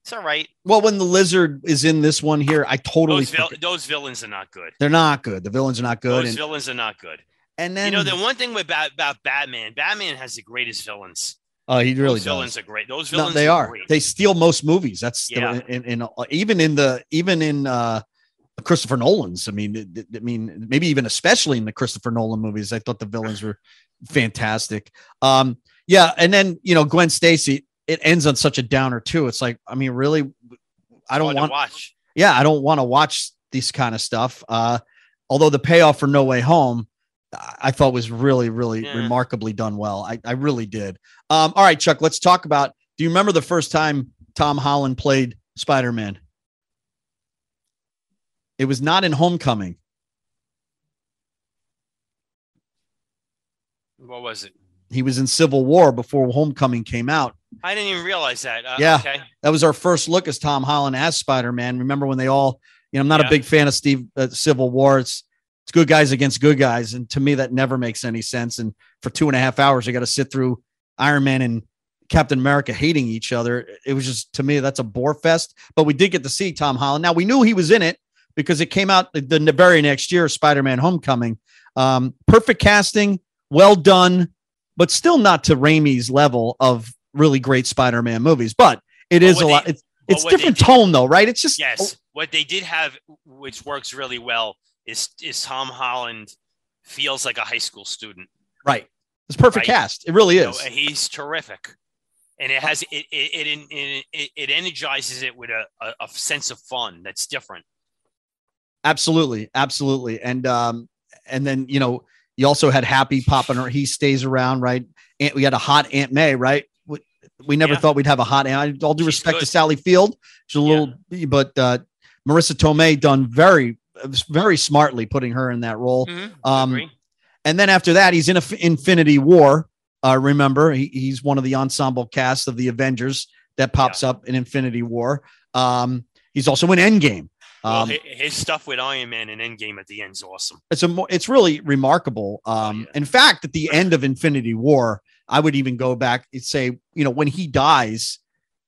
it's all right. Well, when the lizard is in this one here, I totally those, vil- those villains are not good. They're not good. The villains are not good. Those and, villains are not good. And then you know the one thing about about Batman, Batman has the greatest villains. Oh, he really those does. Villains are great. Those villains, no, they are. are. They steal most movies. That's yeah. The, in, in, in, even in the even in uh Christopher Nolan's. I mean, I mean, maybe even especially in the Christopher Nolan movies, I thought the villains were fantastic. Um, yeah, and then you know Gwen Stacy it ends on such a downer too. It's like, I mean, really, I don't want watch. Yeah, I don't want to watch this kind of stuff. Uh, although the payoff for No Way Home, I thought was really, really yeah. remarkably done well. I, I really did. Um, all right, Chuck, let's talk about. Do you remember the first time Tom Holland played Spider Man? It was not in Homecoming. What was it? He was in Civil War before Homecoming came out. I didn't even realize that. Uh, yeah, okay. that was our first look as Tom Holland as Spider Man. Remember when they all? You know, I'm not yeah. a big fan of Steve uh, Civil War. It's it's good guys against good guys, and to me that never makes any sense. And for two and a half hours, you got to sit through Iron Man and Captain America hating each other. It was just to me that's a bore fest. But we did get to see Tom Holland. Now we knew he was in it because it came out the, the very next year, Spider Man Homecoming. Um, perfect casting, well done but still not to Raimi's level of really great Spider-Man movies. But it well, is a they, lot. It's, well, it's different did, tone though, right? It's just yes. What they did have, which works really well, is is Tom Holland feels like a high school student. Right. It's perfect right? cast. It really is. You know, he's terrific, and it has it it it, it, it energizes it with a, a, a sense of fun that's different. Absolutely, absolutely, and um, and then you know you also had Happy popping, or he stays around, right? And we had a hot Aunt May, right? We, never yeah. thought we'd have a hot Aunt. All due She's respect good. to Sally Field, she's a little, yeah. but uh, Marisa Tomei done very, very smartly putting her in that role. Mm-hmm. Um, and then after that, he's in a, Infinity War. Uh, remember, he, he's one of the ensemble cast of the Avengers that pops yeah. up in Infinity War. Um, he's also in Endgame. Well, um, his stuff with Iron Man and Endgame at the end is awesome. It's a it's really remarkable. Um, oh, yeah. in fact, at the end of Infinity War, I would even go back and say, you know, when he dies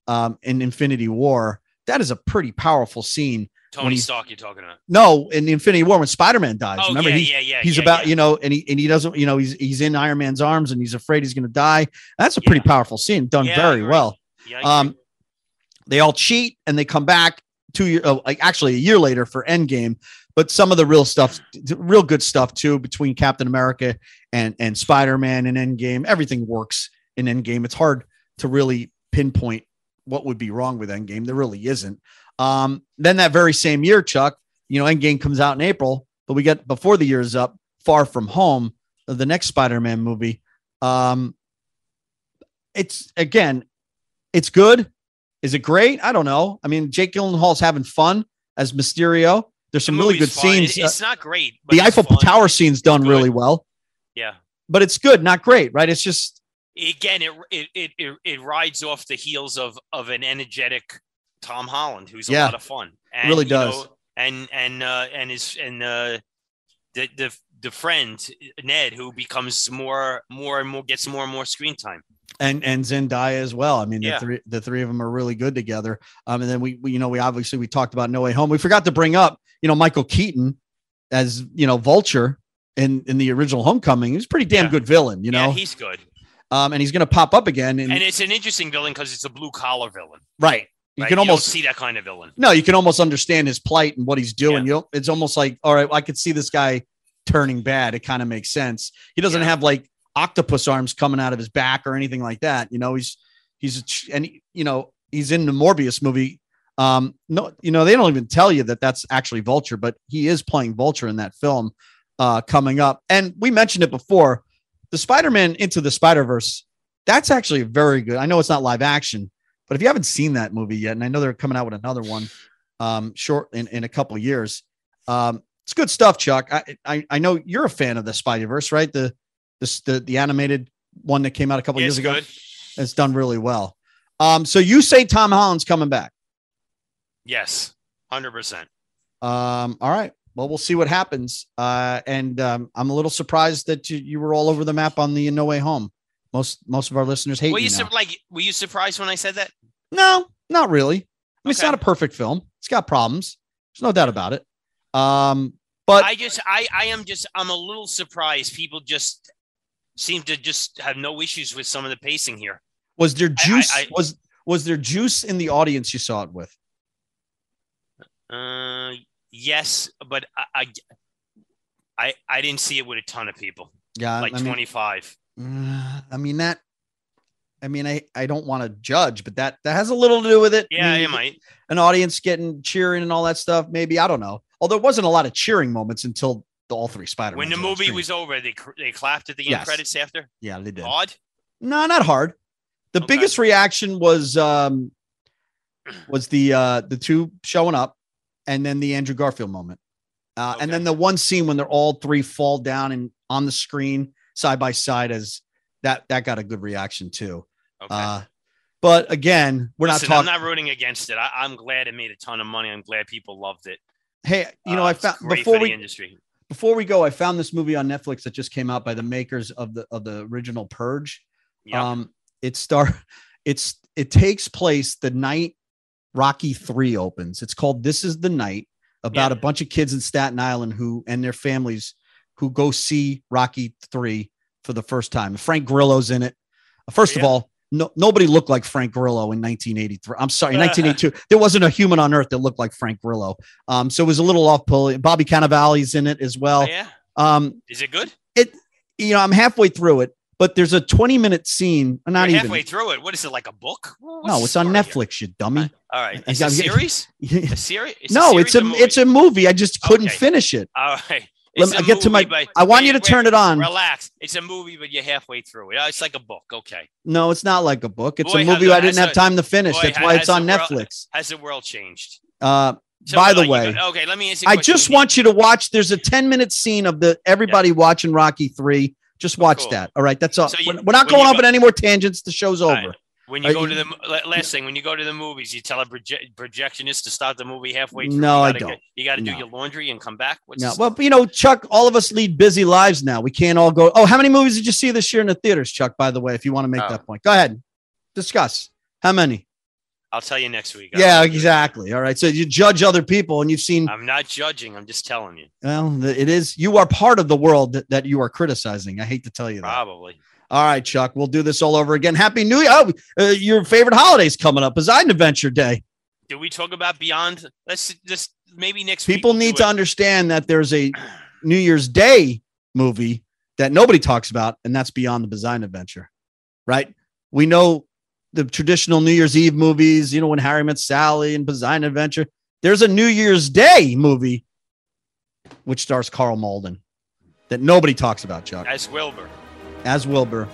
um, in Infinity War, that is a pretty powerful scene. Tony Stark, you're talking about? No, in Infinity War when Spider Man dies. Oh, Remember, yeah, he's, yeah, yeah, he's yeah, about yeah. you know, and he and he doesn't, you know, he's he's in Iron Man's arms and he's afraid he's going to die. That's a pretty powerful scene, done very well. Yeah, um, they all cheat and they come back two years, oh, like actually a year later for Endgame. But some of the real stuff, real good stuff too, between Captain America and and Spider Man and Endgame, everything works in Endgame. It's hard to really pinpoint what would be wrong with Endgame. There really isn't. Um, then that very same year, Chuck, you know, Endgame comes out in April, but we get before the year is up, Far From Home, the next Spider-Man movie. Um, it's again, it's good. Is it great? I don't know. I mean, Jake Gyllenhaal's having fun as Mysterio. There's some The really good fun. scenes. It's not great. Uh, But the Eiffel fun. Tower scene's done really well, Yeah. but it's good, not great, right? It's just Again, it it, it it rides off the heels of of an energetic Tom Holland, who's a Yeah. lot of fun. And, Really you does. know, and and uh, and his and uh, the the the friend Ned, who becomes more more and more gets more and more screen time. and and Zendaya as well. I mean, the Yeah. three the three of them are really good together. Um, and then we, we you know we obviously we talked about No Way Home. We forgot to bring up you know Michael Keaton as you know Vulture in in the original Homecoming. He's a pretty damn Yeah. good villain, you know. yeah, he's good, um, and he's going to pop up again. And, and it's an interesting villain because it's a blue collar villain. right, you right? can almost see that kind of villain. no, you can almost understand his plight and what he's doing. Yeah. You it's almost like all right, I could see this guy turning bad. It kind of makes sense. He doesn't Yeah. have like octopus arms coming out of his back or anything like that. You know, he's he's and you know he's in the Morbius movie. Um, no, you know they don't even tell you that that's actually Vulture, but he is playing Vulture in that film uh, coming up. And we mentioned it before, the Spider-Man into the Spider-Verse. That's actually very good. I know it's not live action, but if you haven't seen that movie yet, and I know they're coming out with another one, um, short in, in a couple years, um, it's good stuff, Chuck. I, I I know you're a fan of the Spider-Verse, right? The this the the animated one that came out a couple Yeah, years ago. good. It's done really well. Um, so you say Tom Holland's coming back. Yes, hundred percent. Um, all right. Well, we'll see what happens. Uh, and um, I'm a little surprised that you, you were all over the map on the No Way Home. Most most of our listeners hate Were you you sur- like? Were you surprised when I said that? no, not really. I mean, it's not a perfect film. It's got problems. There's no doubt about it. Um, but I just, I, I am just, I'm a little surprised. People just seem to just have no issues with some of the pacing here. was there I- juice? I- was was there juice in the audience you saw it with? Uh, yes, but I, I, I, I didn't see it with a ton of people, Yeah, like I mean, 25. uh, I mean that. I mean, I, I don't want to judge, but that that has a little to do with it. I Yeah, mean, it might. an audience getting cheering and all that stuff. Maybe I don't know. Although it wasn't a lot of cheering moments until the all three Spider. When the movie was over, they cr- they clapped at the Yes. end credits after. yeah, they did. Odd. No, not hard. The Okay. biggest reaction was um was the uh the two showing up, and then the Andrew Garfield moment, uh, and then the one scene when they're all three fall down and on the screen side by side as that that got a good reaction too. Okay. Uh, but again, we're Listen, not talking. I'm not rooting against it. I, I'm glad it made a ton of money. I'm glad people loved it. hey, you know, Uh, I found before we industry. before we go, I found this movie on Netflix that just came out by the makers of the of the original Purge. Yeah. Um, it star, it's it takes place the night Rocky Three opens. It's called This Is the Night about Yeah. a bunch of kids in Staten Island who and their families who go see Rocky Three for the first time. Frank Grillo's in it. First of all, no, nobody looked like Frank Grillo in 1983. I'm sorry, 1982. there wasn't a human on earth that looked like Frank Grillo. Um, so it was a little off pulling. Bobby Cannavale's in it as well. Oh, yeah. Um, Is it good? It, you know, I'm halfway through it, but there's a 20 minute scene. Not You're even. halfway through it. What is it like a book? What's no, it's on story here? Netflix, you dummy. All right. It's a series. A series. no, it's a it's a movie. I just couldn't Okay. finish it. All right. Let me- a I get to my- movie, I want wait, you to wait, turn it on. Relax. It's a movie, but you're halfway through it. Oh, It's like a book. Okay. No, it's not like a book. It's Boy, a movie I didn't have time to finish. boy, That's why it's on the world- Netflix. Has the world changed? Uh, So, By the like, way, okay. Let me a I just want you to watch. There's a 10 minute scene of the everybody watching Rocky Three. Just watch cool. that. All right, that's all. So you- we're, we're not going off on any more tangents. The show's over. right. When you Are go you- to the last thing, when you go to the movies, you tell a proje- projectionist to start the movie halfway through. No, you I don't. get- you got to do No. your laundry and come back. What's No, well, you know, Chuck, all of us lead busy lives now. We can't all go. Oh, how many movies did you see this year in the theaters, Chuck? By the way, if you want to make Oh. that point, go ahead. Discuss. How many? I'll tell you next week. Yeah, exactly. All right. So you judge other people, and you've seen. I'm not judging. I'm just telling you. Well, it is. You are part of the world that, that you are criticizing. I hate to tell you that. Probably. All right, Chuck. We'll do this all over again. Happy New Year. Oh, uh, your favorite holiday's coming up. Poseidon Adventure Day. Do we talk about Beyond? Let's just maybe next week. People need to it. understand that there's a New Year's Day movie that nobody talks about, and that's Beyond the Poseidon Adventure, right? We know the traditional New Year's Eve movies, you know, when Harry met Sally and Poseidon Adventure. There's a New Year's Day movie which stars Karl Malden that nobody talks about, Chuck. As Wilbur. As Wilbur.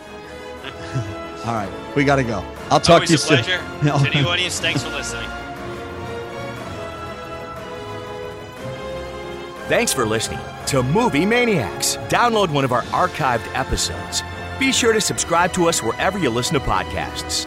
All right, we got to go. I'll talk Always to you a soon. pleasure. to the audience, thanks for listening. Thanks for listening to Movie Maniacs. Download one of our archived episodes. Be sure to subscribe to us wherever you listen to podcasts.